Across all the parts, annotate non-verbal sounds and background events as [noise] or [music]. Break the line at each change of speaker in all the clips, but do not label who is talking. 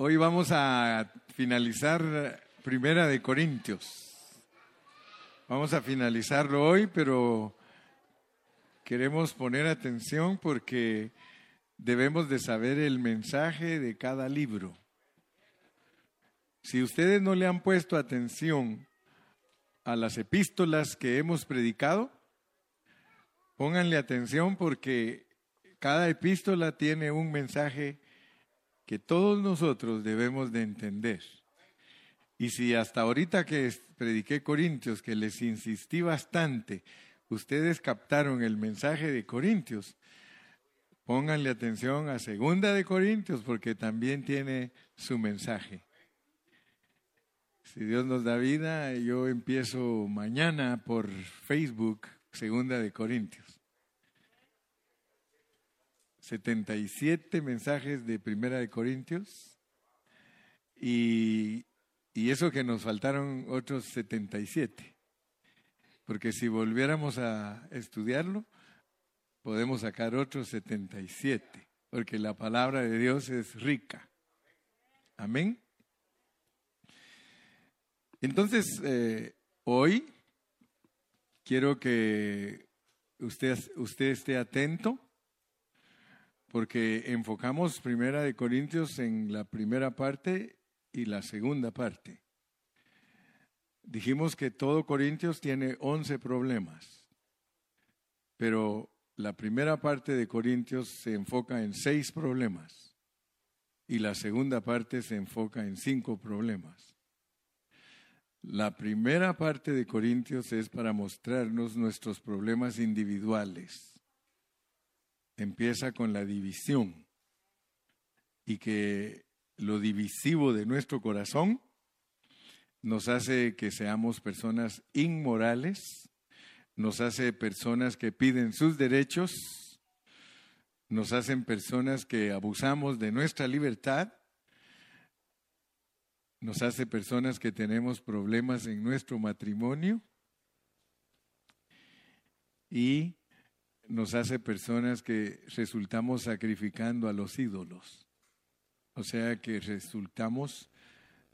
Hoy vamos a finalizar Primera de Corintios. Vamos a finalizarlo hoy, pero queremos poner atención porque debemos de saber el mensaje de cada libro. Si ustedes no le han puesto atención a las epístolas que hemos predicado, pónganle atención porque cada epístola tiene un mensaje que todos nosotros debemos de entender. Y si hasta ahorita que prediqué Corintios, que les insistí bastante, ustedes captaron el mensaje de Corintios, pónganle atención a Segunda de Corintios porque también tiene su mensaje. Si Dios nos da vida, yo empiezo mañana por Facebook, Segunda de Corintios. 77 mensajes de Primera de Corintios y, y eso que nos faltaron otros 77. Porque si volviéramos a estudiarlo, podemos sacar otros 77, porque la palabra de Dios es rica. Amén. Entonces, eh, hoy quiero que usted, usted esté atento porque enfocamos Primera de Corintios en la primera parte y la segunda parte. Dijimos que todo Corintios tiene 11 problemas, pero la primera parte de Corintios se enfoca en seis problemas y la segunda parte se enfoca en cinco problemas. La primera parte de Corintios es para mostrarnos nuestros problemas individuales empieza con la división y que lo divisivo de nuestro corazón nos hace que seamos personas inmorales, nos hace personas que piden sus derechos, nos hacen personas que abusamos de nuestra libertad, nos hace personas que tenemos problemas en nuestro matrimonio y nos hace personas que resultamos sacrificando a los ídolos. O sea que resultamos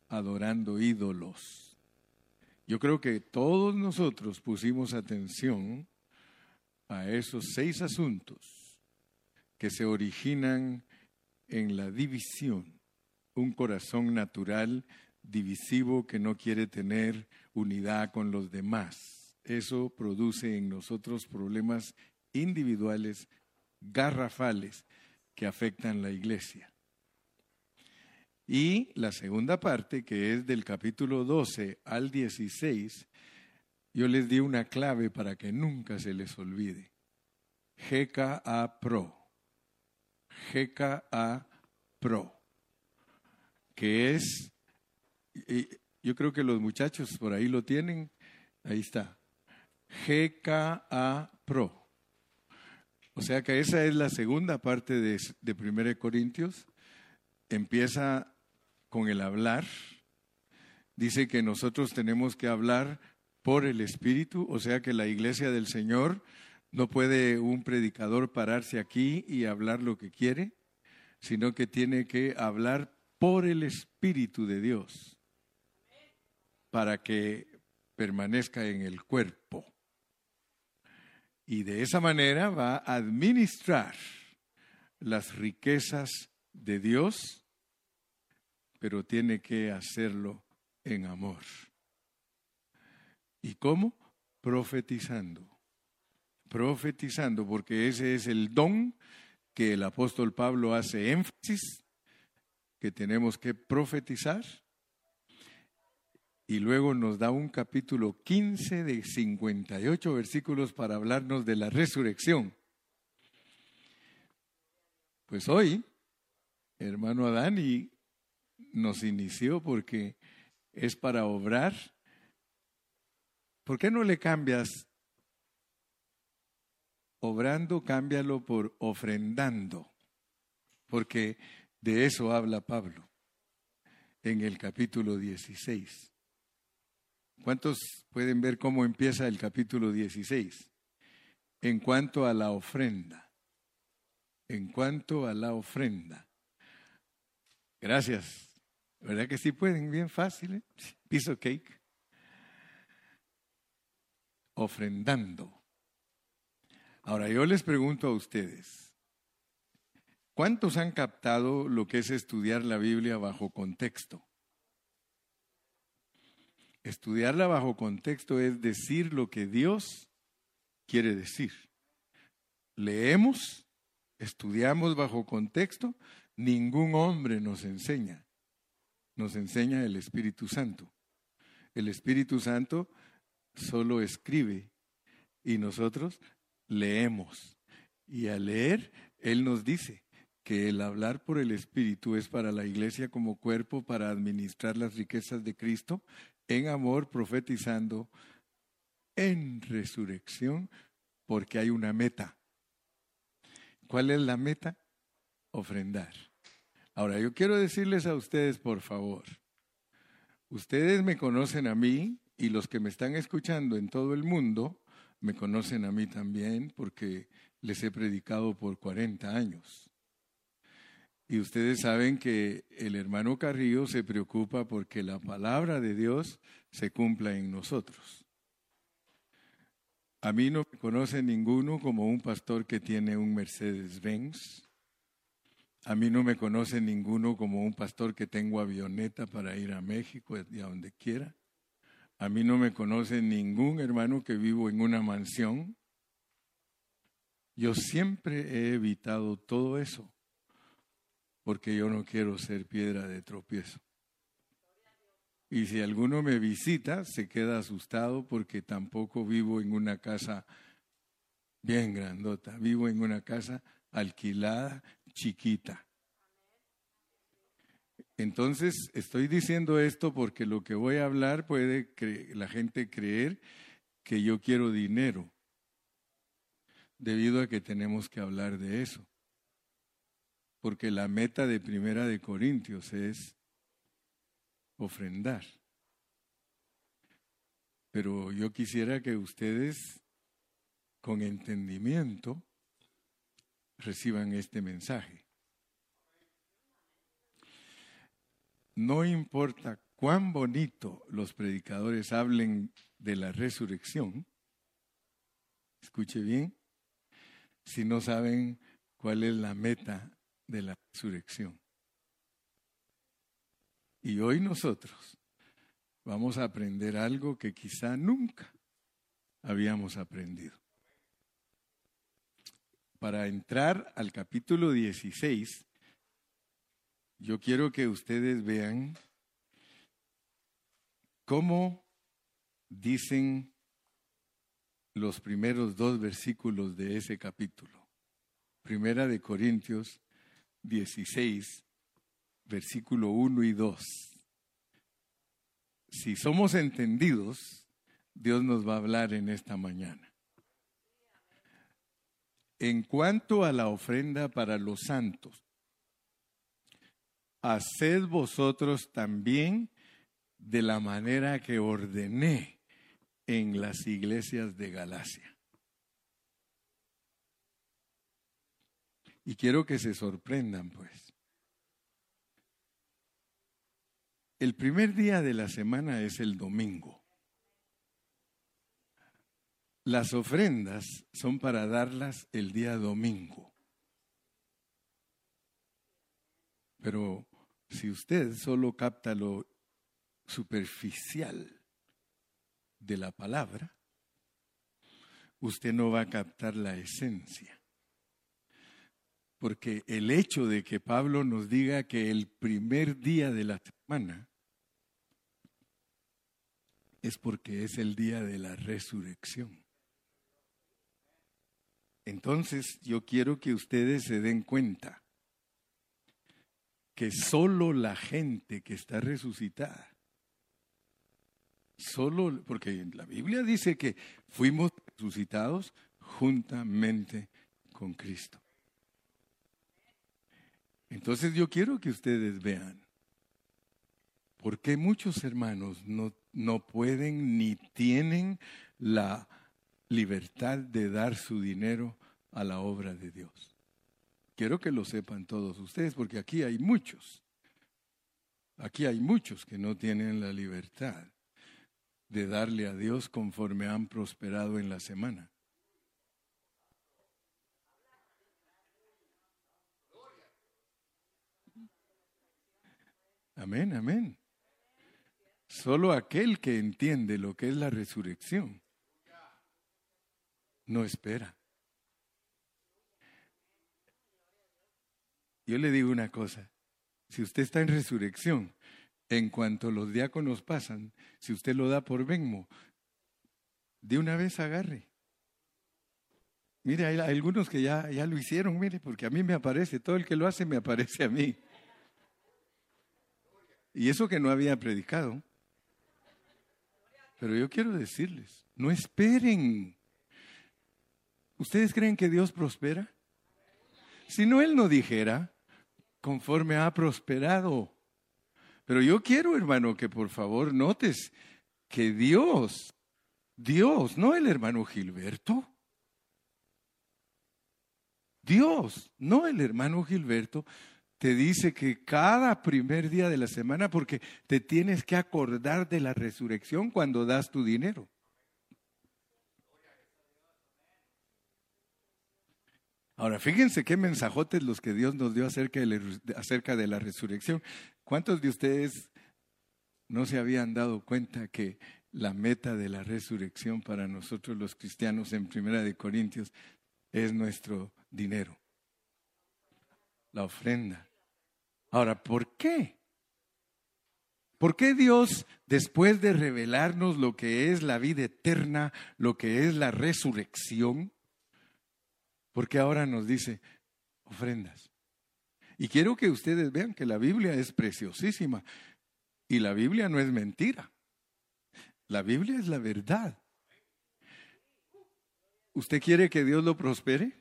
adorando ídolos. Yo creo que todos nosotros pusimos atención a esos seis asuntos que se originan en la división, un corazón natural divisivo que no quiere tener unidad con los demás. Eso produce en nosotros problemas individuales garrafales que afectan la iglesia. Y la segunda parte, que es del capítulo 12 al 16, yo les di una clave para que nunca se les olvide. GKA Pro. GKA Pro. Que es, yo creo que los muchachos por ahí lo tienen, ahí está. GKA Pro. O sea que esa es la segunda parte de, de 1 Corintios. Empieza con el hablar. Dice que nosotros tenemos que hablar por el Espíritu, o sea que la iglesia del Señor no puede un predicador pararse aquí y hablar lo que quiere, sino que tiene que hablar por el Espíritu de Dios para que permanezca en el cuerpo y de esa manera va a administrar las riquezas de Dios, pero tiene que hacerlo en amor. ¿Y cómo? Profetizando. Profetizando, porque ese es el don que el apóstol Pablo hace énfasis, que tenemos que profetizar y luego nos da un capítulo 15 de 58 versículos para hablarnos de la resurrección. Pues hoy, hermano Adani nos inició porque es para obrar. ¿Por qué no le cambias? Obrando, cámbialo por ofrendando, porque de eso habla Pablo en el capítulo 16. ¿Cuántos pueden ver cómo empieza el capítulo 16? En cuanto a la ofrenda. En cuanto a la ofrenda. Gracias. ¿Verdad que sí pueden? Bien fácil, ¿eh? Cake. Ofrendando. Ahora yo les pregunto a ustedes, ¿cuántos han captado lo que es estudiar la Biblia bajo contexto? Estudiarla bajo contexto es decir lo que Dios quiere decir. Leemos, estudiamos bajo contexto, ningún hombre nos enseña. Nos enseña el Espíritu Santo. El Espíritu Santo solo escribe y nosotros leemos. Y al leer, Él nos dice que el hablar por el Espíritu es para la iglesia como cuerpo para administrar las riquezas de Cristo en amor, profetizando, en resurrección, porque hay una meta. ¿Cuál es la meta? Ofrendar. Ahora, yo quiero decirles a ustedes, por favor, ustedes me conocen a mí y los que me están escuchando en todo el mundo me conocen a mí también porque les he predicado por 40 años. Y ustedes saben que el hermano Carrillo se preocupa porque la palabra de Dios se cumpla en nosotros. A mí no me conoce ninguno como un pastor que tiene un Mercedes-Benz. A mí no me conoce ninguno como un pastor que tengo avioneta para ir a México y a donde quiera. A mí no me conoce ningún hermano que vivo en una mansión. Yo siempre he evitado todo eso porque yo no quiero ser piedra de tropiezo. Y si alguno me visita, se queda asustado porque tampoco vivo en una casa bien grandota, vivo en una casa alquilada, chiquita. Entonces, estoy diciendo esto porque lo que voy a hablar puede la gente creer que yo quiero dinero, debido a que tenemos que hablar de eso porque la meta de Primera de Corintios es ofrendar. Pero yo quisiera que ustedes, con entendimiento, reciban este mensaje. No importa cuán bonito los predicadores hablen de la resurrección, escuche bien, si no saben cuál es la meta de la resurrección. Y hoy nosotros vamos a aprender algo que quizá nunca habíamos aprendido. Para entrar al capítulo 16, yo quiero que ustedes vean cómo dicen los primeros dos versículos de ese capítulo. Primera de Corintios 16, versículo 1 y 2. Si somos entendidos, Dios nos va a hablar en esta mañana. En cuanto a la ofrenda para los santos, haced vosotros también de la manera que ordené en las iglesias de Galacia. Y quiero que se sorprendan, pues. El primer día de la semana es el domingo. Las ofrendas son para darlas el día domingo. Pero si usted solo capta lo superficial de la palabra, usted no va a captar la esencia. Porque el hecho de que Pablo nos diga que el primer día de la semana es porque es el día de la resurrección. Entonces yo quiero que ustedes se den cuenta que solo la gente que está resucitada, solo, porque la Biblia dice que fuimos resucitados juntamente con Cristo. Entonces yo quiero que ustedes vean por qué muchos hermanos no, no pueden ni tienen la libertad de dar su dinero a la obra de Dios. Quiero que lo sepan todos ustedes porque aquí hay muchos Aquí hay muchos que no tienen la libertad de darle a Dios conforme han prosperado en la semana. Amén, amén. Solo aquel que entiende lo que es la resurrección no espera. Yo le digo una cosa, si usted está en resurrección, en cuanto los diáconos pasan, si usted lo da por venmo, de una vez agarre. Mire, hay algunos que ya, ya lo hicieron, mire, porque a mí me aparece, todo el que lo hace me aparece a mí. Y eso que no había predicado. Pero yo quiero decirles, no esperen. ¿Ustedes creen que Dios prospera? Si no, Él no dijera, conforme ha prosperado. Pero yo quiero, hermano, que por favor notes que Dios, Dios, no el hermano Gilberto, Dios, no el hermano Gilberto, te dice que cada primer día de la semana, porque te tienes que acordar de la resurrección cuando das tu dinero. Ahora, fíjense qué mensajotes los que Dios nos dio acerca de, la, acerca de la resurrección. ¿Cuántos de ustedes no se habían dado cuenta que la meta de la resurrección para nosotros los cristianos en Primera de Corintios es nuestro dinero? La ofrenda. Ahora, ¿por qué? ¿Por qué Dios, después de revelarnos lo que es la vida eterna, lo que es la resurrección, porque ahora nos dice ofrendas. Y quiero que ustedes vean que la Biblia es preciosísima y la Biblia no es mentira. La Biblia es la verdad. ¿Usted quiere que Dios lo prospere?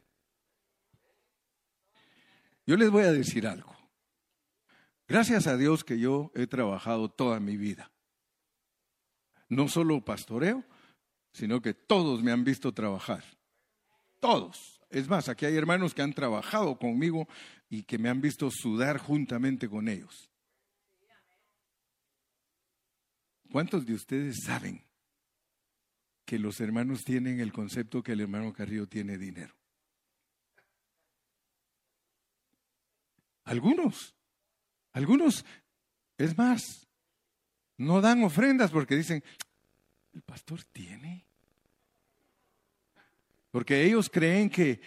Yo les voy a decir algo. Gracias a Dios que yo he trabajado toda mi vida. No solo pastoreo, sino que todos me han visto trabajar. Todos. Es más, aquí hay hermanos que han trabajado conmigo y que me han visto sudar juntamente con ellos. ¿Cuántos de ustedes saben que los hermanos tienen el concepto que el hermano Carrillo tiene dinero? Algunos, algunos, es más, no dan ofrendas porque dicen, el pastor tiene. Porque ellos creen que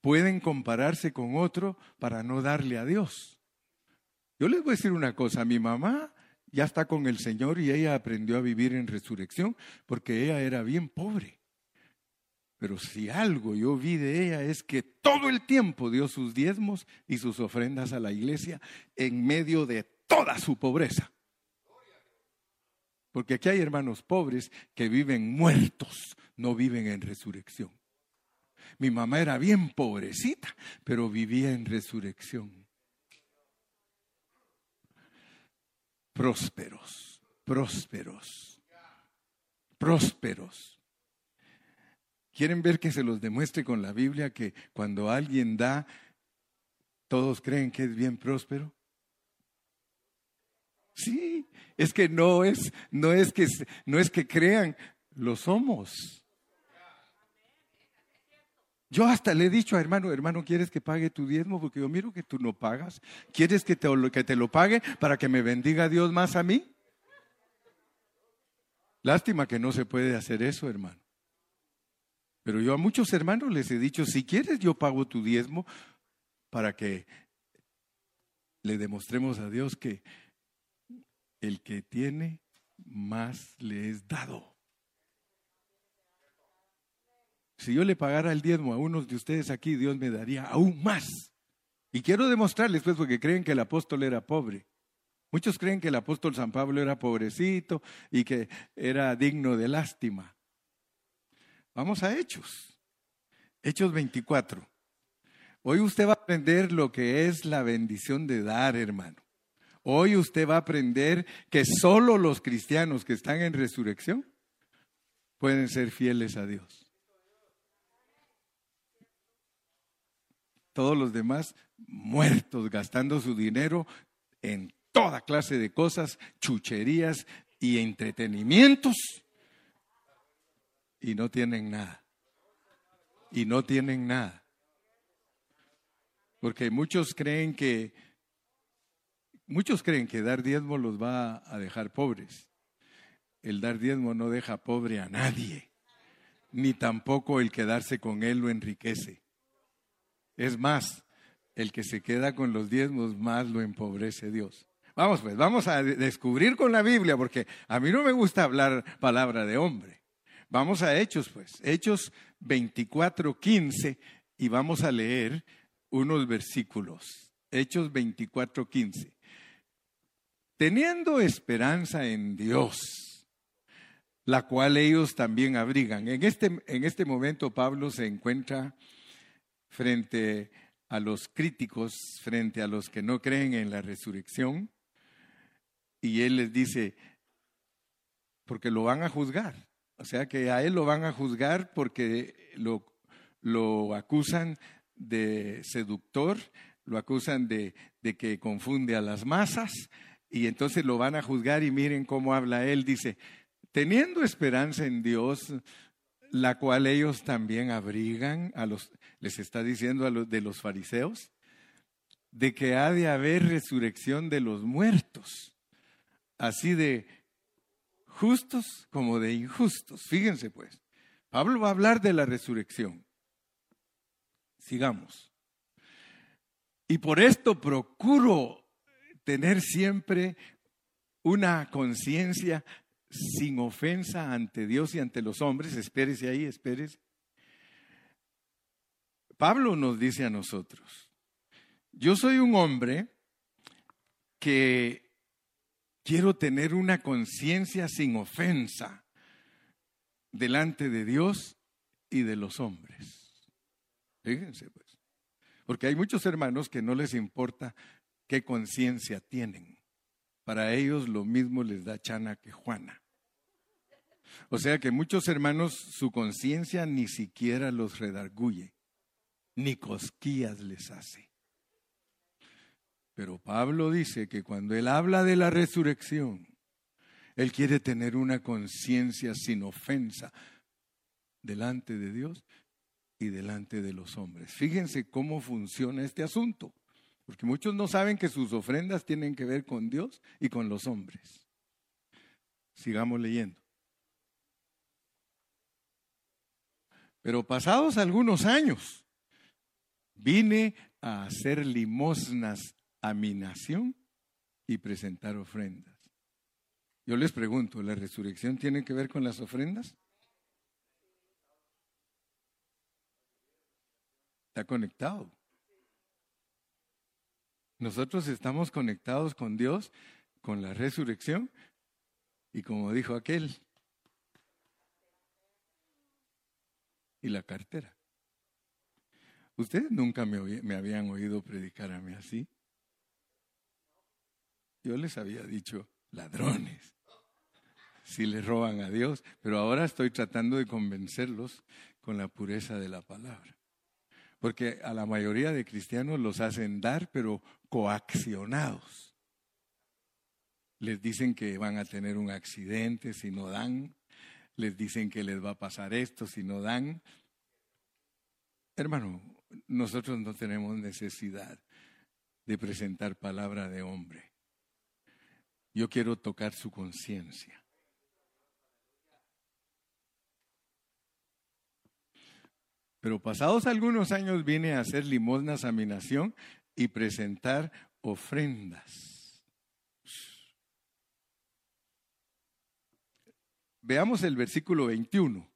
pueden compararse con otro para no darle a Dios. Yo les voy a decir una cosa, mi mamá ya está con el Señor y ella aprendió a vivir en resurrección porque ella era bien pobre. Pero si algo yo vi de ella es que todo el tiempo dio sus diezmos y sus ofrendas a la iglesia en medio de toda su pobreza. Porque aquí hay hermanos pobres que viven muertos, no viven en resurrección. Mi mamá era bien pobrecita, pero vivía en resurrección. Prósperos, prósperos, prósperos. ¿Quieren ver que se los demuestre con la Biblia que cuando alguien da, todos creen que es bien próspero? Sí, es que no es, no es que, no es que crean, lo somos. Yo hasta le he dicho a hermano, hermano, ¿quieres que pague tu diezmo? Porque yo miro que tú no pagas. ¿Quieres que te, que te lo pague para que me bendiga Dios más a mí? Lástima que no se puede hacer eso, hermano. Pero yo a muchos hermanos les he dicho, si quieres yo pago tu diezmo para que le demostremos a Dios que el que tiene, más le es dado. Si yo le pagara el diezmo a unos de ustedes aquí, Dios me daría aún más. Y quiero demostrarles, pues, porque creen que el apóstol era pobre. Muchos creen que el apóstol San Pablo era pobrecito y que era digno de lástima. Vamos a Hechos. Hechos 24. Hoy usted va a aprender lo que es la bendición de dar, hermano. Hoy usted va a aprender que solo los cristianos que están en resurrección pueden ser fieles a Dios. Todos los demás muertos, gastando su dinero en toda clase de cosas, chucherías y entretenimientos y no tienen nada. Y no tienen nada. Porque muchos creen que muchos creen que dar diezmo los va a dejar pobres. El dar diezmo no deja pobre a nadie, ni tampoco el quedarse con él lo enriquece. Es más, el que se queda con los diezmos más lo empobrece Dios. Vamos pues, vamos a descubrir con la Biblia, porque a mí no me gusta hablar palabra de hombre. Vamos a Hechos pues, Hechos 24, 15, y vamos a leer unos versículos. Hechos 24, 15. Teniendo esperanza en Dios, la cual ellos también abrigan. En este, en este momento Pablo se encuentra frente a los críticos, frente a los que no creen en la resurrección, y él les dice, porque lo van a juzgar. O sea que a él lo van a juzgar porque lo, lo acusan de seductor, lo acusan de, de, que confunde a las masas y entonces lo van a juzgar y miren cómo habla él. Dice, teniendo esperanza en Dios, la cual ellos también abrigan, a los, les está diciendo a los de los fariseos, de que ha de haber resurrección de los muertos así de justos como de injustos. Fíjense pues, Pablo va a hablar de la resurrección. Sigamos. Y por esto procuro tener siempre una conciencia sin ofensa ante Dios y ante los hombres. Espérese ahí, espérese. Pablo nos dice a nosotros, yo soy un hombre que Quiero tener una conciencia sin ofensa delante de Dios y de los hombres. Fíjense pues. Porque hay muchos hermanos que no les importa qué conciencia tienen. Para ellos lo mismo les da chana que Juana. O sea que muchos hermanos su conciencia ni siquiera los redarguye, ni cosquillas les hace. Pero Pablo dice que cuando él habla de la resurrección, él quiere tener una conciencia sin ofensa delante de Dios y delante de los hombres. Fíjense cómo funciona este asunto, porque muchos no saben que sus ofrendas tienen que ver con Dios y con los hombres. Sigamos leyendo. Pero pasados algunos años, vine a hacer limosnas a mi nación y presentar ofrendas. Yo les pregunto, ¿la resurrección tiene que ver con las ofrendas? Está conectado. Nosotros estamos conectados con Dios, con la resurrección y como dijo aquel, y la cartera. Ustedes nunca me, me habían oído predicar a mí así. Yo les había dicho ladrones, si les roban a Dios, pero ahora estoy tratando de convencerlos con la pureza de la palabra. Porque a la mayoría de cristianos los hacen dar, pero coaccionados. Les dicen que van a tener un accidente si no dan, les dicen que les va a pasar esto si no dan. Hermano, nosotros no tenemos necesidad de presentar palabra de hombre. Yo quiero tocar su conciencia. Pero pasados algunos años vine a hacer limosnas a mi nación y presentar ofrendas. Veamos el versículo 21,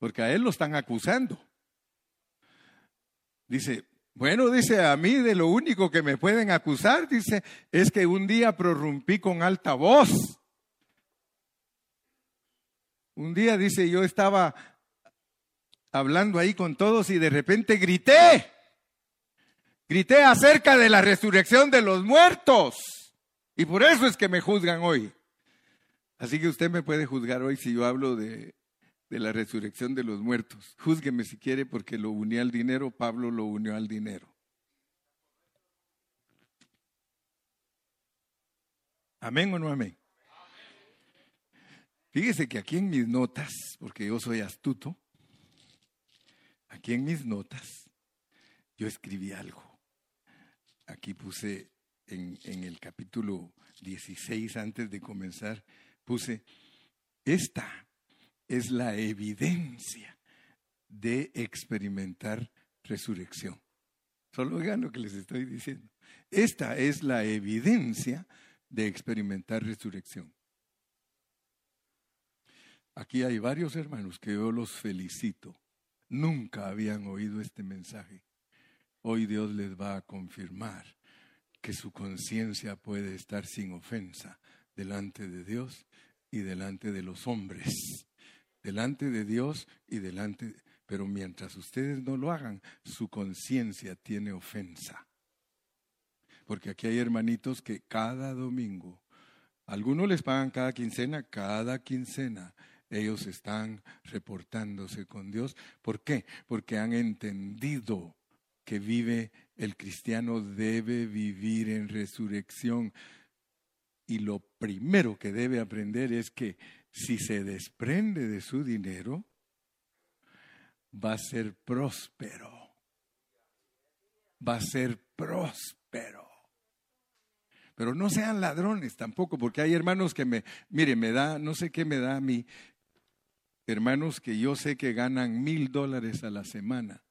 porque a él lo están acusando. Dice, bueno, dice, a mí de lo único que me pueden acusar, dice, es que un día prorrumpí con alta voz. Un día, dice, yo estaba hablando ahí con todos y de repente grité. Grité acerca de la resurrección de los muertos. Y por eso es que me juzgan hoy. Así que usted me puede juzgar hoy si yo hablo de de la resurrección de los muertos. Júzgueme si quiere porque lo uní al dinero, Pablo lo unió al dinero. ¿Amén o no amén? Fíjese que aquí en mis notas, porque yo soy astuto, aquí en mis notas yo escribí algo. Aquí puse en, en el capítulo 16, antes de comenzar, puse, esta es la evidencia de experimentar resurrección. Solo oigan lo que les estoy diciendo. Esta es la evidencia de experimentar resurrección. Aquí hay varios hermanos que yo los felicito. Nunca habían oído este mensaje. Hoy Dios les va a confirmar que su conciencia puede estar sin ofensa delante de Dios y delante de los hombres. Delante de Dios y delante... Pero mientras ustedes no lo hagan, su conciencia tiene ofensa. Porque aquí hay hermanitos que cada domingo, algunos les pagan cada quincena, cada quincena ellos están reportándose con Dios. ¿Por qué? Porque han entendido que vive el cristiano debe vivir en resurrección. Y lo primero que debe aprender es que si se desprende de su dinero, va a ser próspero. Va a ser próspero. Pero no sean ladrones tampoco, porque hay hermanos que me, mire, me da, no sé qué me da a mí, hermanos que yo sé que ganan mil dólares a la semana,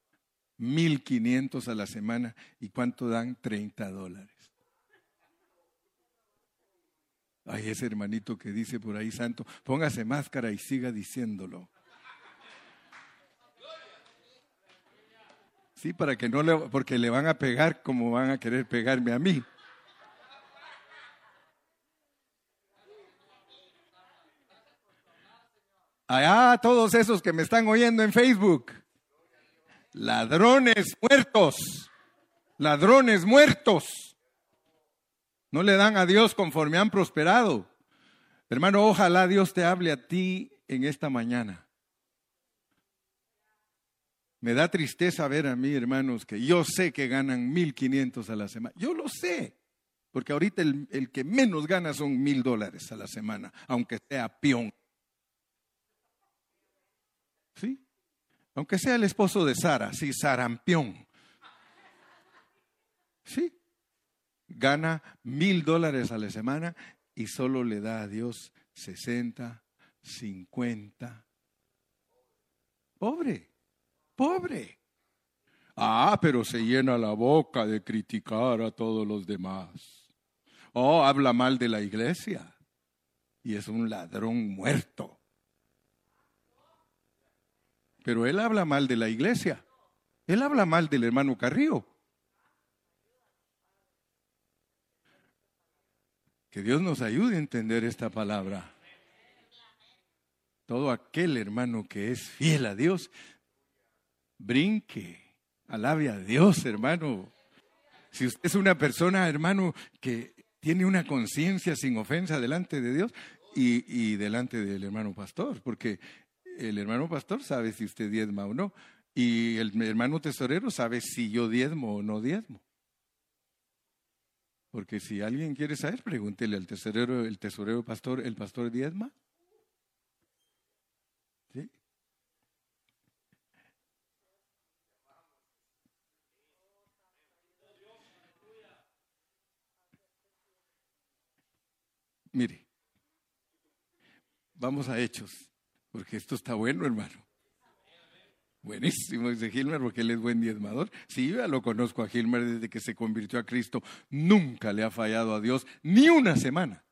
mil quinientos a la semana, ¿y cuánto dan? Treinta dólares. Ay, ese hermanito que dice por ahí, santo, póngase máscara y siga diciéndolo. Sí, para que no le, porque le van a pegar como van a querer pegarme a mí. Allá todos esos que me están oyendo en Facebook. Ladrones muertos. Ladrones muertos. No le dan a Dios conforme han prosperado. Hermano, ojalá Dios te hable a ti en esta mañana. Me da tristeza ver a mí, hermanos, que yo sé que ganan 1.500 a la semana. Yo lo sé, porque ahorita el, que menos gana son mil dólares a la semana, aunque sea peón. ¿Sí? Aunque sea el esposo de Sara, sí, Sarampión. Sí. Gana mil dólares a la semana y solo le da a Dios 60, 50. Pobre, pobre. Ah, pero se llena la boca de criticar a todos los demás. Oh, habla mal de la iglesia y es un ladrón muerto. Pero él habla mal de la iglesia. Él habla mal del hermano Carrillo. Que Dios nos ayude a entender esta palabra. Todo aquel hermano que es fiel a Dios, brinque, alabe a Dios, hermano. Si usted es una persona, hermano, que tiene una conciencia sin ofensa delante de Dios y, y delante del hermano pastor, porque el hermano pastor sabe si usted diezma o no. Y el hermano tesorero sabe si yo diezmo o no diezmo. Porque si alguien quiere saber, pregúntele al tesorero, el tesorero pastor, ¿el pastor diezma? Mire, vamos a Hechos porque esto está bueno, hermano. Buenísimo, dice Gilmer, porque él es buen diezmador. Sí, ya lo conozco a Gilmer desde que se convirtió a Cristo. Nunca le ha fallado a Dios ni una semana.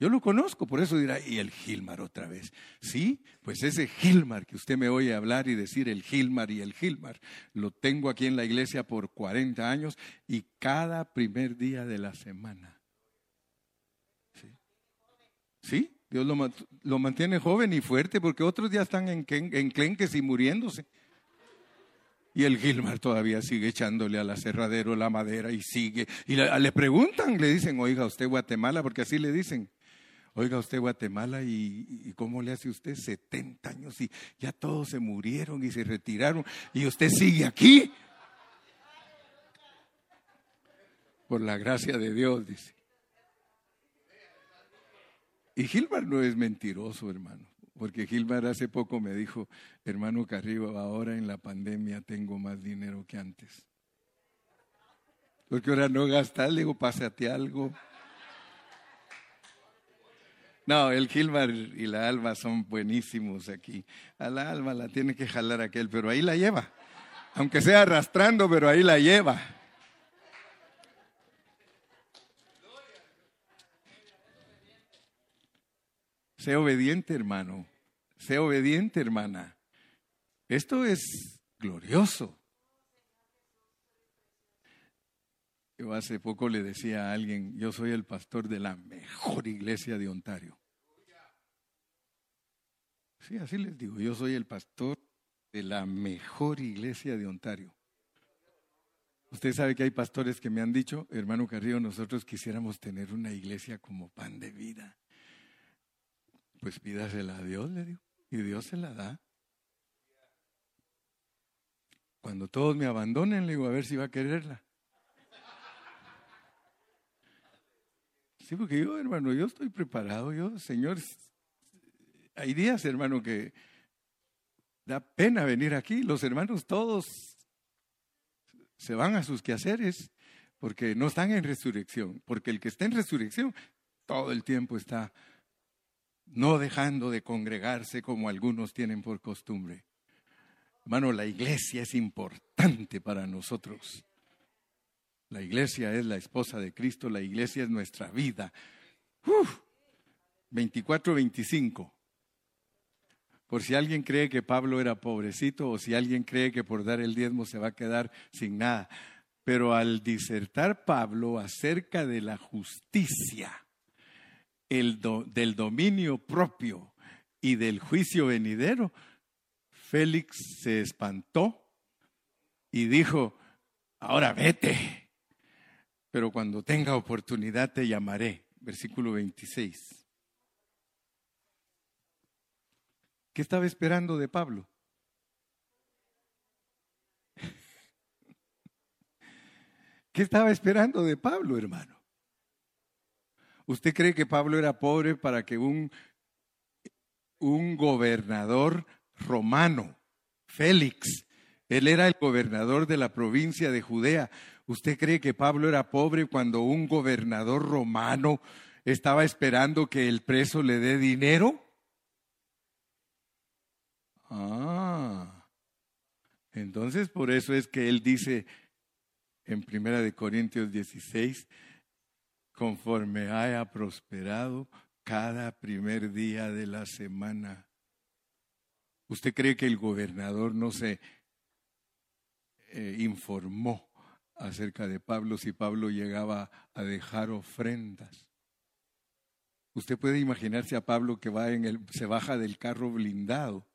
Yo lo conozco, por eso dirá, y el Gilmar otra vez. Sí, pues ese Gilmar que usted me oye hablar y decir el Gilmar y el Gilmar, lo tengo aquí en la iglesia por 40 años y cada primer día de la semana. ¿Sí? ¿Sí? Dios lo, mantiene joven y fuerte porque otros ya están en, en clenques y muriéndose. Y el Gilmar todavía sigue echándole al aserradero la madera y sigue. Y le, preguntan, le dicen, oiga, usted Guatemala, porque así le dicen. Oiga, usted Guatemala, y, ¿y, cómo le hace usted? 70 años y ya todos se murieron y se retiraron. Y usted sigue aquí. Por la gracia de Dios, dice. Y Gilmar no es mentiroso, hermano, porque Gilmar hace poco me dijo, hermano Carrillo, ahora en la pandemia tengo más dinero que antes. Porque ahora no gastas, le digo, pásate algo. No, el Gilmar y la Alma son buenísimos aquí. A la Alma la tiene que jalar aquel, pero ahí la lleva. Aunque sea arrastrando, pero ahí la lleva. Sé obediente, hermano. Sé obediente, hermana. Esto es glorioso. Yo hace poco le decía a alguien, yo soy el pastor de la mejor iglesia de Ontario. Sí, así les digo, yo soy el pastor de la mejor iglesia de Ontario. Usted sabe que hay pastores que me han dicho, hermano Carrillo, nosotros quisiéramos tener una iglesia como pan de vida. Pues pídasela a Dios, le digo, y Dios se la da. Cuando todos me abandonen, le digo, a ver si va a quererla. Sí, porque yo, hermano, yo estoy preparado, yo, Señor, hay días, hermano, que da pena venir aquí. Los hermanos todos se van a sus quehaceres porque no están en resurrección. Porque el que está en resurrección todo el tiempo está no dejando de congregarse como algunos tienen por costumbre. Hermano, la iglesia es importante para nosotros. La iglesia es la esposa de Cristo, la iglesia es nuestra vida. 24-25. Por si alguien cree que Pablo era pobrecito o si alguien cree que por dar el diezmo se va a quedar sin nada. Pero al disertar Pablo acerca de la justicia, el del dominio propio y del juicio venidero, Félix se espantó y dijo, ahora vete pero cuando tenga oportunidad te llamaré. Versículo 26. ¿Qué estaba esperando de Pablo? [laughs] ¿Qué estaba esperando de Pablo, hermano? ¿Usted cree que Pablo era pobre para que un, un gobernador romano, Félix, él era el gobernador de la provincia de Judea, ¿Usted cree que Pablo era pobre cuando un gobernador romano estaba esperando que el preso le dé dinero? Ah, entonces por eso es que él dice en Primera de Corintios 16, conforme haya prosperado cada primer día de la semana. ¿Usted cree que el gobernador no se eh, informó acerca de Pablo si Pablo llegaba a dejar ofrendas. Usted puede imaginarse a Pablo que va en el, se baja del carro blindado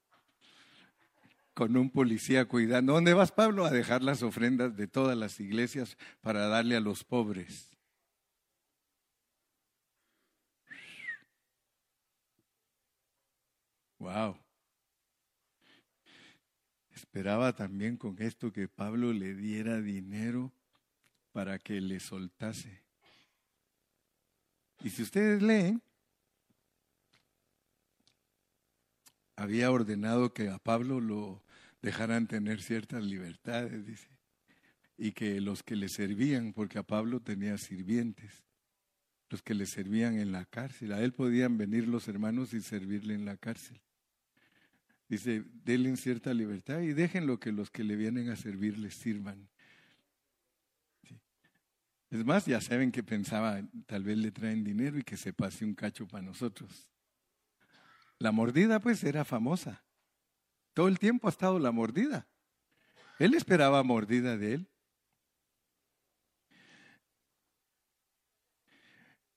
con un policía cuidando. ¿Dónde vas, Pablo? A dejar las ofrendas de todas las iglesias para darle a los pobres. Wow. Esperaba también con esto que Pablo le diera dinero para que le soltase. Y si ustedes leen, había ordenado que a Pablo lo dejaran tener ciertas libertades, dice, y que los que le servían, porque a Pablo tenía sirvientes, los que le servían en la cárcel, a él podían venir los hermanos y servirle en la cárcel. Dice, denle cierta libertad y déjenlo que los que le vienen a servir les sirvan. Es más, ya saben que pensaba, tal vez le traen dinero y que se pase un cacho para nosotros. La mordida pues era famosa. Todo el tiempo ha estado la mordida. Él esperaba mordida de él.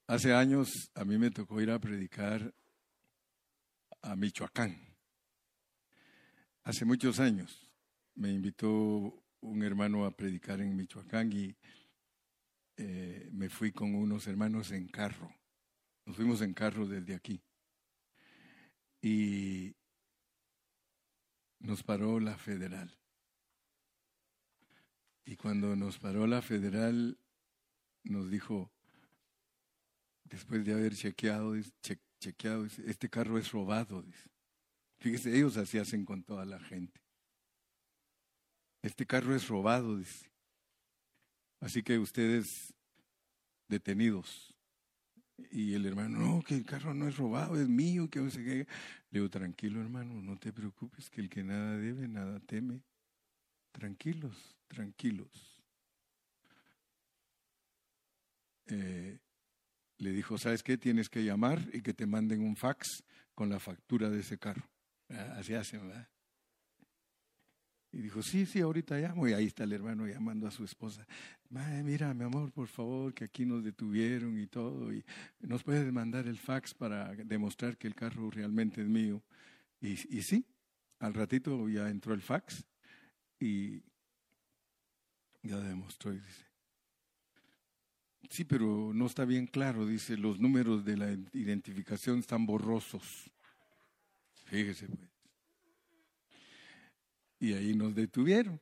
Hace años a mí me tocó ir a predicar a Michoacán. Hace muchos años me invitó un hermano a predicar en Michoacán y eh, me fui con unos hermanos en carro. Nos fuimos en carro desde aquí. Y nos paró la federal. Y cuando nos paró la federal, nos dijo, después de haber chequeado, chequeado, este carro es robado, dice. Fíjese, ellos así hacen con toda la gente. Este carro es robado, dice. Así que ustedes detenidos. Y el hermano, no, que el carro no es robado, es mío, que no sé qué. Le digo, tranquilo hermano, no te preocupes, que el que nada debe, nada teme. Tranquilos, tranquilos. Eh, le dijo, ¿sabes qué? Tienes que llamar y que te manden un fax con la factura de ese carro. Ah, así hacen, ¿verdad? Y dijo, sí, sí, ahorita llamo. Y ahí está el hermano llamando a su esposa. Mira, mi amor, por favor, que aquí nos detuvieron y todo. Y nos puedes mandar el fax para demostrar que el carro realmente es mío. Y, y sí, al ratito ya entró el fax y ya demostró y dice, Sí, pero no está bien claro, dice, los números de la identificación están borrosos. Fíjese, pues. Y ahí nos detuvieron.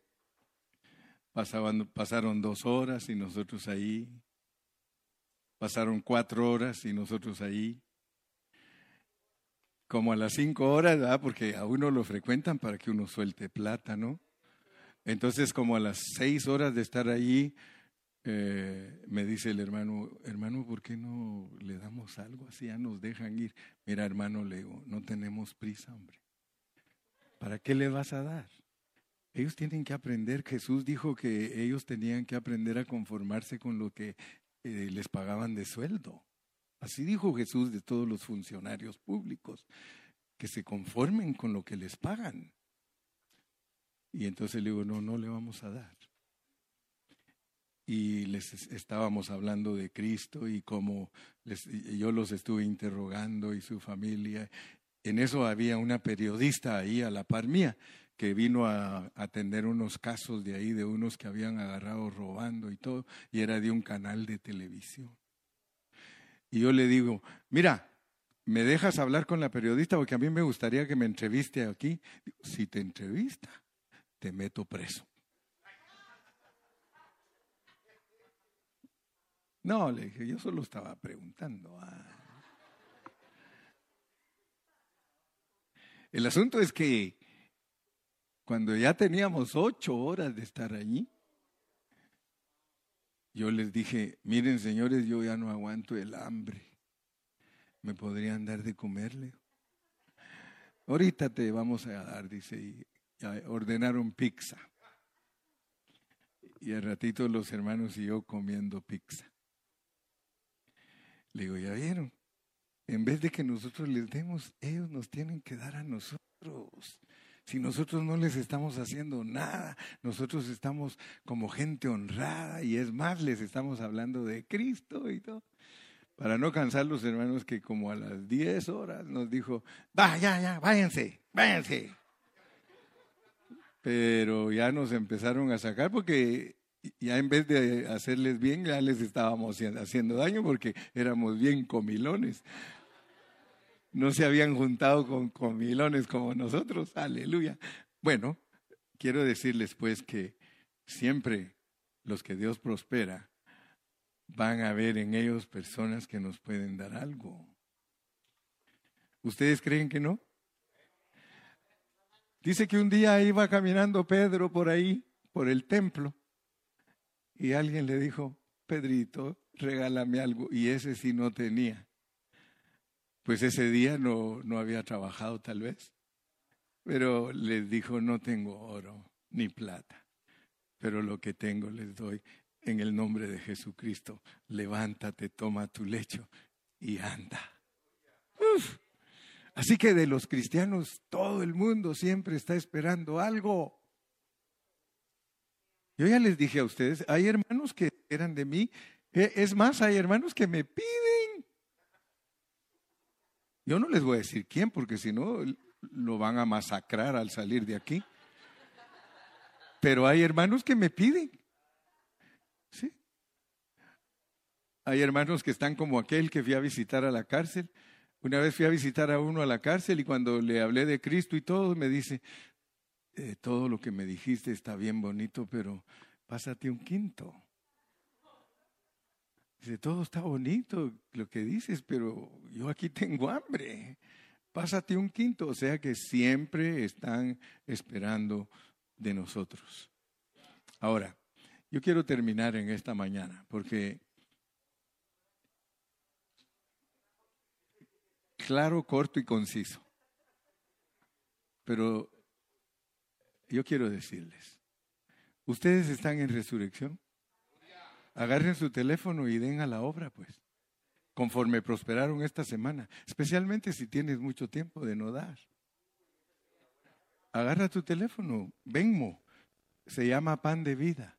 Pasaban, pasaron dos horas y nosotros ahí. Pasaron cuatro horas y nosotros ahí. Como a las cinco horas, ¿verdad? porque a uno lo frecuentan para que uno suelte plata, ¿no? Entonces, como a las seis horas de estar allí, eh, me dice el hermano, hermano, ¿por qué no le damos algo así? Ya nos dejan ir. Mira, hermano, le digo, no tenemos prisa, hombre. ¿Para qué le vas a dar? Ellos tienen que aprender. Jesús dijo que ellos tenían que aprender a conformarse con lo que eh, les pagaban de sueldo. Así dijo Jesús de todos los funcionarios públicos, que se conformen con lo que les pagan. Y entonces le digo, no, no le vamos a dar y les estábamos hablando de Cristo y cómo yo los estuve interrogando y su familia. En eso había una periodista ahí a la par mía que vino a atender unos casos de ahí de unos que habían agarrado robando y todo, y era de un canal de televisión. Y yo le digo, mira, ¿me dejas hablar con la periodista? Porque a mí me gustaría que me entreviste aquí. Si te entrevista, te meto preso. No, le dije, yo solo estaba preguntando. Ah. El asunto es que cuando ya teníamos ocho horas de estar allí, yo les dije, miren señores, yo ya no aguanto el hambre. ¿Me podrían dar de comerle? Ahorita te vamos a dar, dice, y ordenaron pizza. Y al ratito los hermanos y yo comiendo pizza. Le digo, ya vieron, en vez de que nosotros les demos, ellos nos tienen que dar a nosotros. Si nosotros no les estamos haciendo nada, nosotros estamos como gente honrada y es más, les estamos hablando de Cristo y todo. Para no cansar los hermanos que como a las 10 horas nos dijo, va, ya, ya, váyanse, váyanse. Pero ya nos empezaron a sacar porque ya en vez de hacerles bien, ya les estábamos haciendo daño porque éramos bien comilones. No se habían juntado con comilones como nosotros, aleluya. Bueno, quiero decirles pues que siempre los que Dios prospera van a ver en ellos personas que nos pueden dar algo. ¿Ustedes creen que no? Dice que un día iba caminando Pedro por ahí, por el templo, y alguien le dijo, Pedrito, regálame algo. Y ese sí no tenía. Pues ese día no, no había trabajado tal vez. Pero les dijo, no tengo oro ni plata. Pero lo que tengo les doy en el nombre de Jesucristo. Levántate, toma tu lecho y anda. Así que de los cristianos todo el mundo siempre está esperando algo. Yo ya les dije a ustedes, hay hermanos que eran de mí. E, es más, hay hermanos que me piden. Yo no les voy a decir quién, porque si no, lo van a masacrar al salir de aquí. Pero hay hermanos que me piden. ¿Sí? Hay hermanos que están como aquel que fui a visitar a la cárcel. Una vez fui a visitar a uno a la cárcel y cuando le hablé de Cristo y todo, me dice, eh, todo lo que me dijiste está bien bonito, pero pásate un quinto. Dice, todo está bonito lo que dices, pero yo aquí tengo hambre. Pásate un quinto, o sea que siempre están esperando de nosotros. Ahora, yo quiero terminar en esta mañana, porque claro, corto y conciso. Pero yo quiero decirles, ¿ustedes están en resurrección? Agarren su teléfono y den a la obra, pues, conforme prosperaron esta semana, especialmente si tienes mucho tiempo de no dar. Agarra tu teléfono, Venmo, se llama pan de vida.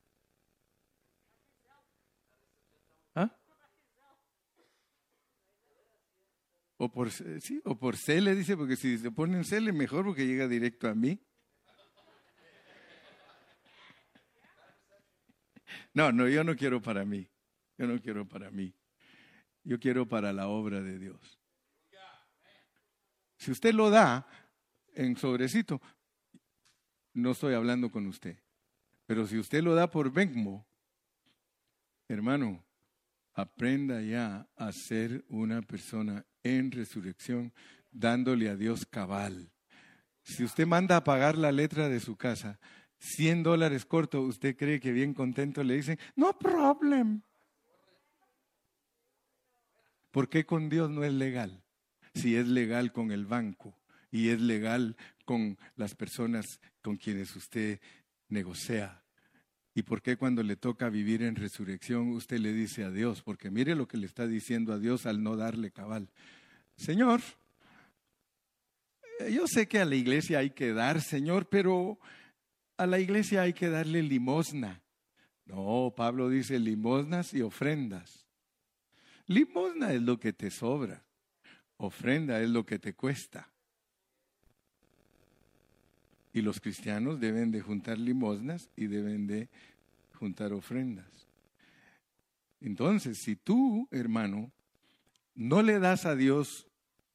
¿Ah? O por, sí, o por le dice, porque si se pone en Cele, mejor porque llega directo a mí. No, no, yo no quiero para mí. Yo no quiero para mí. Yo quiero para la obra de Dios. Si usted lo da en sobrecito, no estoy hablando con usted. Pero si usted lo da por Venmo, hermano, aprenda ya a ser una persona en resurrección, dándole a Dios cabal. Si usted manda a pagar la letra de su casa, 100 dólares corto, usted cree que bien contento le dicen, no problem. ¿Por qué con Dios no es legal? Si es legal con el banco y es legal con las personas con quienes usted negocia. ¿Y por qué cuando le toca vivir en resurrección usted le dice a Dios? Porque mire lo que le está diciendo a Dios al no darle cabal. Señor, yo sé que a la iglesia hay que dar, Señor, pero a la iglesia hay que darle limosna. No, Pablo dice limosnas y ofrendas. Limosna es lo que te sobra. Ofrenda es lo que te cuesta. Y los cristianos deben de juntar limosnas y deben de juntar ofrendas. Entonces, si tú, hermano, no le das a Dios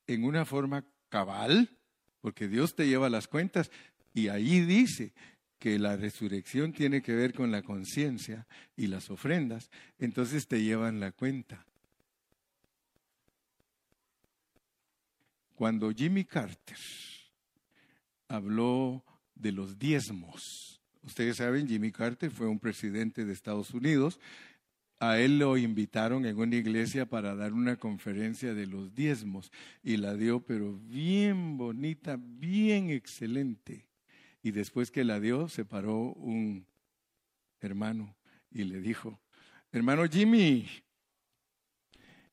en una forma cabal, porque Dios te lleva las cuentas, y ahí dice que la resurrección tiene que ver con la conciencia y las ofrendas, entonces te llevan la cuenta. Cuando Jimmy Carter habló de los diezmos. Ustedes saben, Jimmy Carter fue un presidente de Estados Unidos. A él lo invitaron en una iglesia para dar una conferencia de los diezmos y la dio, pero bien bonita, bien excelente. Y después que la dio, se paró un hermano y le dijo, hermano Jimmy,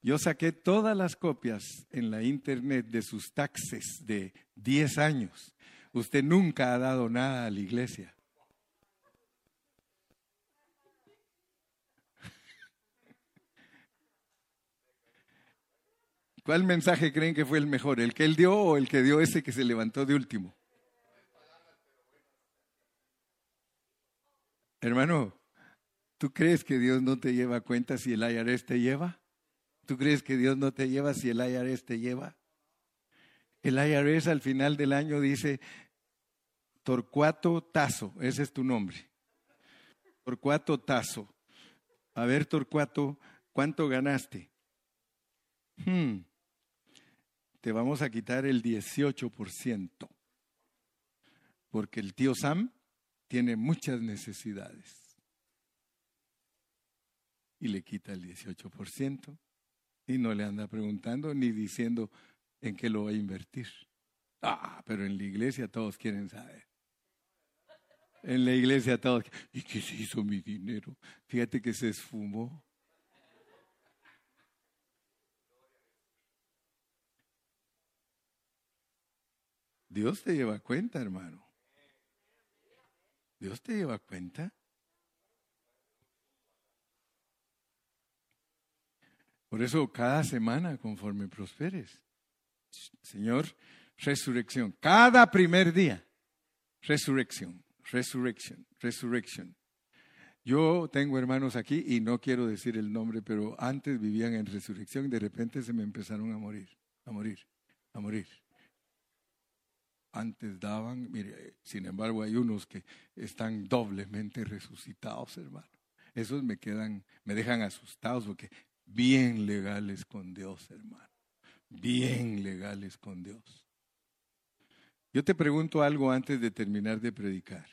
yo saqué todas las copias en la internet de sus taxes de 10 años Usted nunca ha dado nada a la iglesia. [laughs] ¿Cuál mensaje creen que fue el mejor? ¿El que él dio o el que dio ese que se levantó de último? Hermano, ¿tú crees que Dios no te lleva cuenta si el IRS te lleva? ¿Tú crees que Dios no te lleva si el IRS te lleva? El IRS al final del año dice, Torcuato Tazo, ese es tu nombre. Torcuato Tazo. A ver, Torcuato, ¿cuánto ganaste? Hmm. Te vamos a quitar el 18%, porque el tío Sam tiene muchas necesidades. Y le quita el 18% y no le anda preguntando ni diciendo en qué lo va a invertir. Ah, pero en la iglesia todos quieren saber en la iglesia todos. ¿Y qué se hizo mi dinero? Fíjate que se esfumó. Dios te lleva cuenta, hermano. Dios te lleva cuenta. Por eso cada semana, conforme prosperes, Señor, resurrección. Cada primer día, resurrección. Resurrection, Resurrection. Yo tengo hermanos aquí y no quiero decir el nombre, pero antes vivían en resurrección y de repente se me empezaron a morir, a morir, a morir. Antes daban, mire, sin embargo hay unos que están doblemente resucitados, hermano. Esos me quedan, me dejan asustados porque bien legales con Dios, hermano. Bien legales con Dios. Yo te pregunto algo antes de terminar de predicar.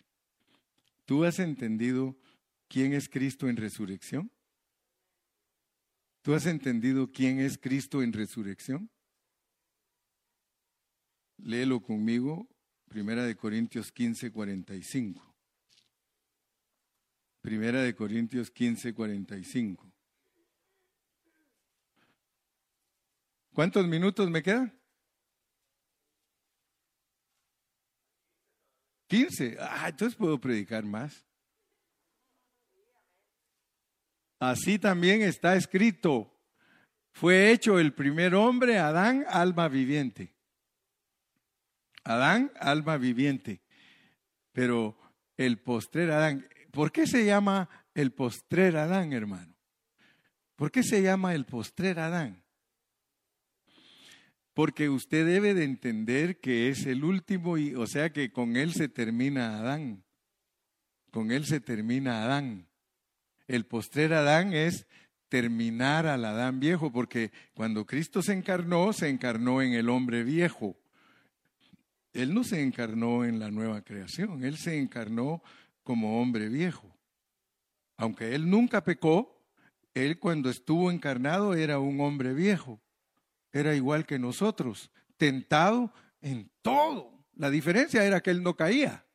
¿Tú has entendido quién es Cristo en resurrección? ¿Tú has entendido quién es Cristo en resurrección? Léelo conmigo, Primera de Corintios 15, 45. Primera de Corintios 15, 45. ¿Cuántos minutos me quedan? 15. Ah, entonces puedo predicar más. Así también está escrito. Fue hecho el primer hombre, Adán, alma viviente. Adán, alma viviente. Pero el postrer Adán, ¿por qué se llama el postrer Adán, hermano? ¿Por qué se llama el postrer Adán? Porque usted debe de entender que es el último, y, o sea que con él se termina Adán. Con él se termina Adán. El postrer Adán es terminar al Adán viejo, porque cuando Cristo se encarnó, se encarnó en el hombre viejo. Él no se encarnó en la nueva creación, él se encarnó como hombre viejo. Aunque él nunca pecó, él cuando estuvo encarnado era un hombre viejo era igual que nosotros, tentado en todo. La diferencia era que él no caía.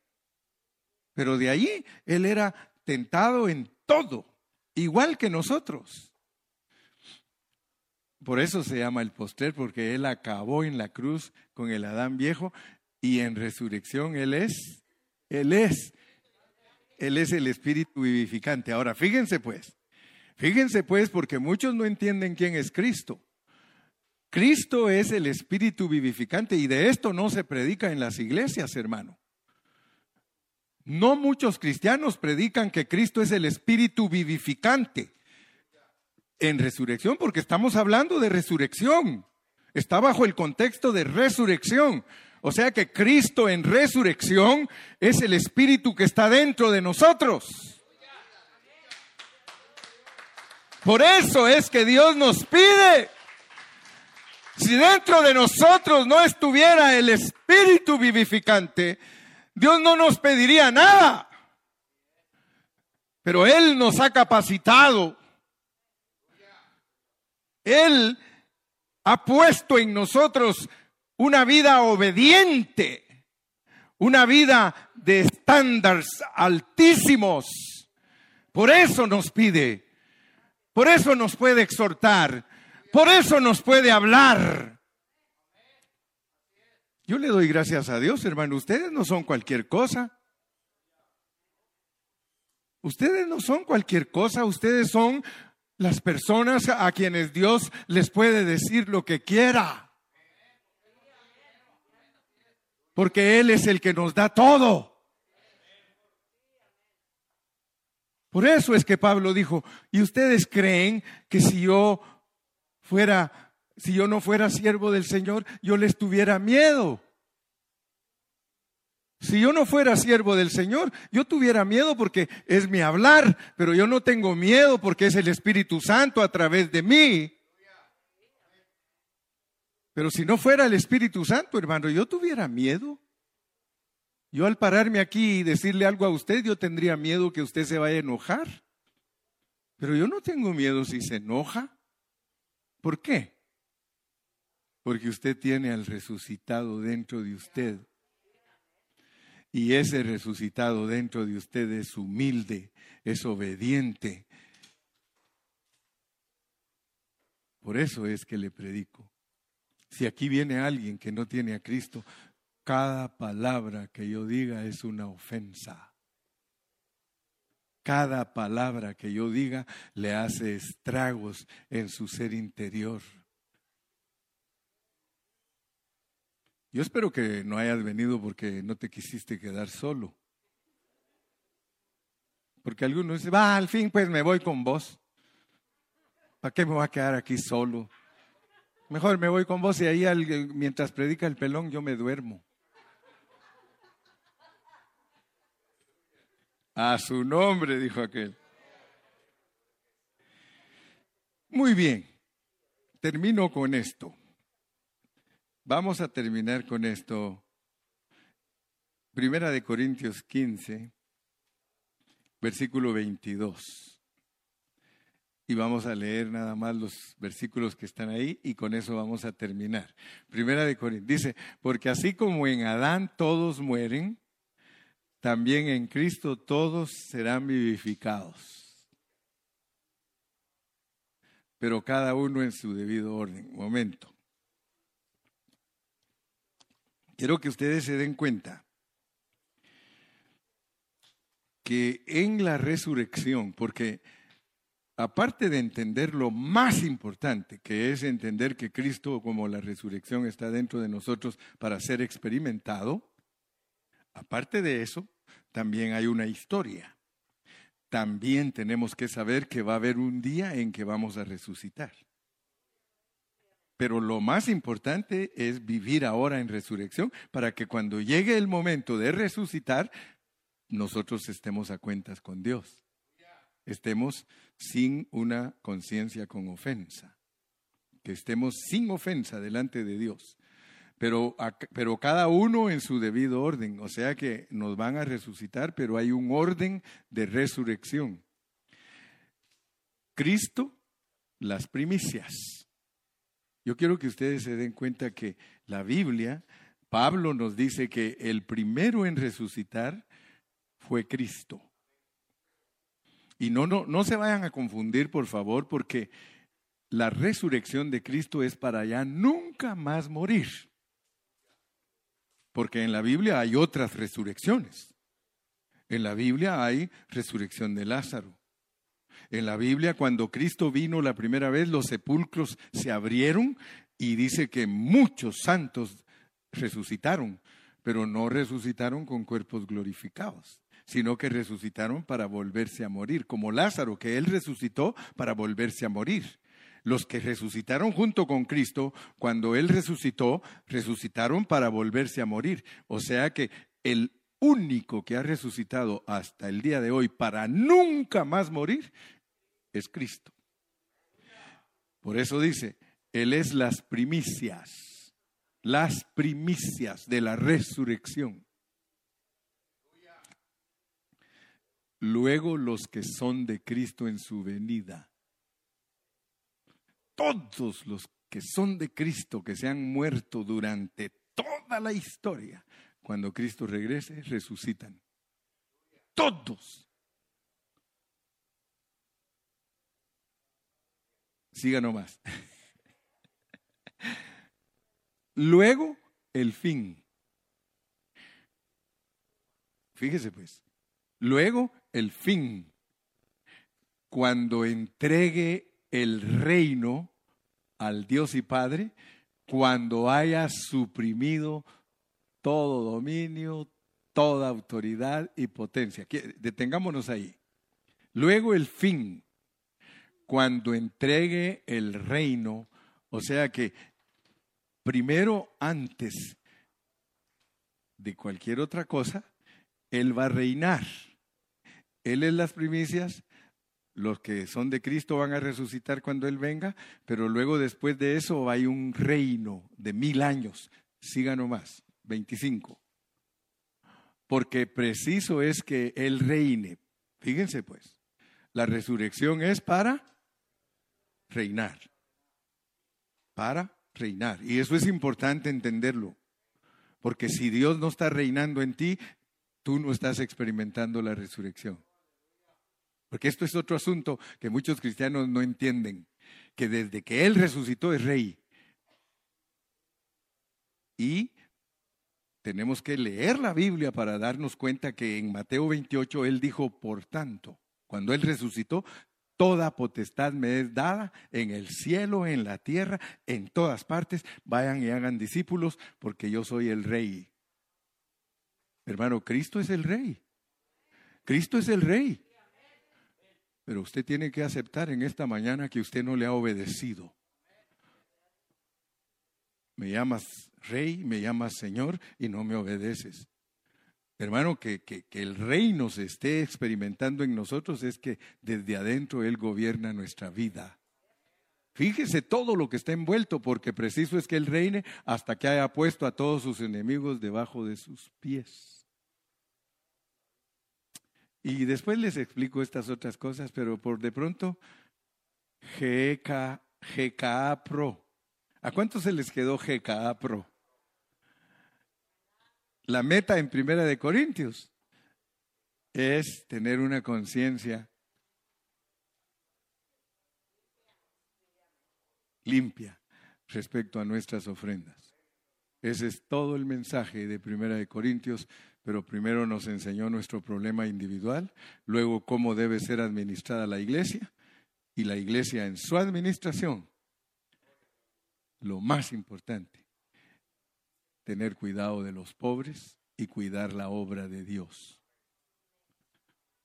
Pero de allí él era tentado en todo, igual que nosotros. Por eso se llama el postrer, porque él acabó en la cruz con el Adán viejo y en resurrección él es, él es, él es el espíritu vivificante. Ahora, fíjense pues, fíjense pues, porque muchos no entienden quién es Cristo. Cristo es el espíritu vivificante y de esto no se predica en las iglesias, hermano. No muchos cristianos predican que Cristo es el espíritu vivificante en resurrección, porque estamos hablando de resurrección. Está bajo el contexto de resurrección. O sea que Cristo en resurrección es el espíritu que está dentro de nosotros. Por eso es que Dios nos pide si dentro de nosotros no estuviera el espíritu vivificante, Dios no nos pediría nada. Pero Él nos ha capacitado. Él ha puesto en nosotros una vida obediente, una vida de estándares altísimos. Por eso nos pide, por eso nos puede exhortar, por eso nos puede hablar. Yo le doy gracias a Dios, hermano. Ustedes no son cualquier cosa. Ustedes no son cualquier cosa. Ustedes son las personas a quienes Dios les puede decir lo que quiera. Porque Él es el que nos da todo. Por eso es que Pablo dijo, ¿y ustedes creen que si yo fuera, si yo no fuera siervo del Señor, yo les tuviera miedo. Si yo no fuera siervo del Señor, yo tuviera miedo porque es mi hablar, pero yo no tengo miedo porque es el Espíritu Santo a través de mí. Pero si no fuera el Espíritu Santo, hermano, yo tuviera miedo. Yo al pararme aquí y decirle algo a usted, yo tendría miedo que usted se vaya a enojar. Pero yo no tengo miedo si se enoja. ¿Por qué? Porque usted tiene al resucitado dentro de usted. Y ese resucitado dentro de usted es humilde, es obediente. Por eso es que le predico. Si aquí viene alguien que no tiene a Cristo, cada palabra que yo diga es una ofensa. Cada palabra que yo diga le hace estragos en su ser interior. Yo espero que no hayas venido porque no te quisiste quedar solo. Porque algunos dicen, va, al fin pues me voy con vos. ¿Para qué me voy a quedar aquí solo? Mejor me voy con vos y ahí mientras predica el pelón yo me duermo. A su nombre, dijo aquel. Muy bien, termino con esto. Vamos a terminar con esto. Primera de Corintios 15, versículo 22. Y vamos a leer nada más los versículos que están ahí y con eso vamos a terminar. Primera de Corintios dice, porque así como en Adán todos mueren, también en Cristo todos serán vivificados. Pero cada uno en su debido orden. Momento. Quiero que ustedes se den cuenta que en la resurrección, porque aparte de entender lo más importante, que es entender que Cristo como la resurrección está dentro de nosotros para ser experimentado, aparte de eso, también hay una historia. También tenemos que saber que va a haber un día en que vamos a resucitar. Pero lo más importante es vivir ahora en resurrección para que cuando llegue el momento de resucitar, nosotros estemos a cuentas con Dios estemos sin una conciencia con ofensa, que estemos sin ofensa delante de Dios. Pero, pero cada uno en su debido orden, o sea que nos van a resucitar, pero hay un orden de resurrección. Cristo, las primicias. Yo quiero que ustedes se den cuenta que la Biblia, Pablo nos dice que el primero en resucitar fue Cristo. Y no, no, no se vayan a confundir, por favor, porque la resurrección de Cristo es para ya nunca más morir. Porque en la Biblia hay otras resurrecciones. En la Biblia hay resurrección de Lázaro. En la Biblia, cuando Cristo vino la primera vez, los sepulcros se abrieron y dice que muchos santos resucitaron, pero no resucitaron con cuerpos glorificados sino que resucitaron para volverse a morir, como Lázaro, que él resucitó para volverse a morir. Los que resucitaron junto con Cristo, cuando Él resucitó, resucitaron para volverse a morir. O sea que el único que ha resucitado hasta el día de hoy para nunca más morir es Cristo. Por eso dice, Él es las primicias, las primicias de la resurrección. Luego los que son de Cristo en su venida. Todos los que son de Cristo, que se han muerto durante toda la historia, cuando Cristo regrese, resucitan. Todos. Siga nomás. [laughs] Luego, el fin. Fíjese pues. Luego, el fin, cuando entregue el reino al Dios y Padre, cuando haya suprimido todo dominio, toda autoridad y potencia. Detengámonos ahí. Luego el fin, cuando entregue el reino, o sea que primero antes de cualquier otra cosa, Él va a reinar. Él es las primicias, los que son de Cristo van a resucitar cuando Él venga, pero luego después de eso hay un reino de mil años. Siga nomás, 25. Porque preciso es que Él reine. Fíjense pues, la resurrección es para reinar. Para reinar. Y eso es importante entenderlo. Porque si Dios no está reinando en ti, tú no estás experimentando la resurrección. Porque esto es otro asunto que muchos cristianos no entienden, que desde que Él resucitó es rey. Y tenemos que leer la Biblia para darnos cuenta que en Mateo 28 Él dijo, por tanto, cuando Él resucitó, toda potestad me es dada en el cielo, en la tierra, en todas partes. Vayan y hagan discípulos porque yo soy el rey. Hermano, Cristo es el rey. Cristo es el rey. Pero usted tiene que aceptar en esta mañana que usted no le ha obedecido. Me llamas rey, me llamas señor y no me obedeces. Hermano, que, que, que, el reino se esté experimentando en nosotros es que desde adentro Él gobierna nuestra vida. Fíjese todo lo que está envuelto, porque preciso es que Él reine hasta que haya puesto a todos sus enemigos debajo de sus pies. Y después les explico estas otras cosas, pero por de pronto, GK, Pro. ¿A cuántos se les quedó GKA Pro? La meta en Primera de Corintios es tener una conciencia limpia respecto a nuestras ofrendas. Ese es todo el mensaje de Primera de Corintios, pero primero nos enseñó nuestro problema individual, luego cómo debe ser administrada la iglesia y la iglesia en su administración. Lo más importante, tener cuidado de los pobres y cuidar la obra de Dios.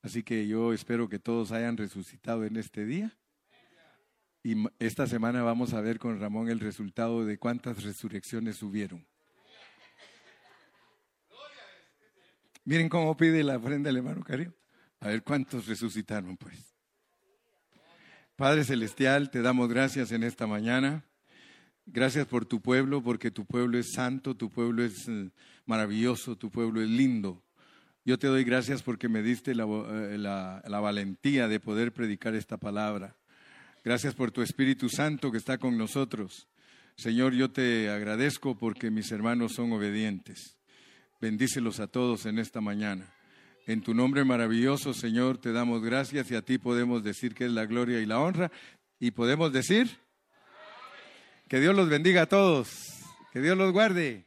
Así que yo espero que todos hayan resucitado en este día y esta semana vamos a ver con Ramón el resultado de cuántas resurrecciones hubieron. Miren cómo pide la ofrenda el hermano Cario. A ver cuántos resucitaron, pues. Padre Celestial, te damos gracias en esta mañana. Gracias por tu pueblo, porque tu pueblo es santo, tu pueblo es eh, maravilloso, tu pueblo es lindo. Yo te doy gracias porque me diste la, eh, la valentía de poder predicar esta palabra. Gracias por tu Espíritu Santo que está con nosotros. Señor, yo te agradezco porque mis hermanos son obedientes. Bendícelos a todos en esta mañana. En tu nombre maravilloso, Señor, te damos gracias y a ti podemos decir que es la gloria y la honra. Y podemos decir que Dios los bendiga a todos, que Dios los guarde.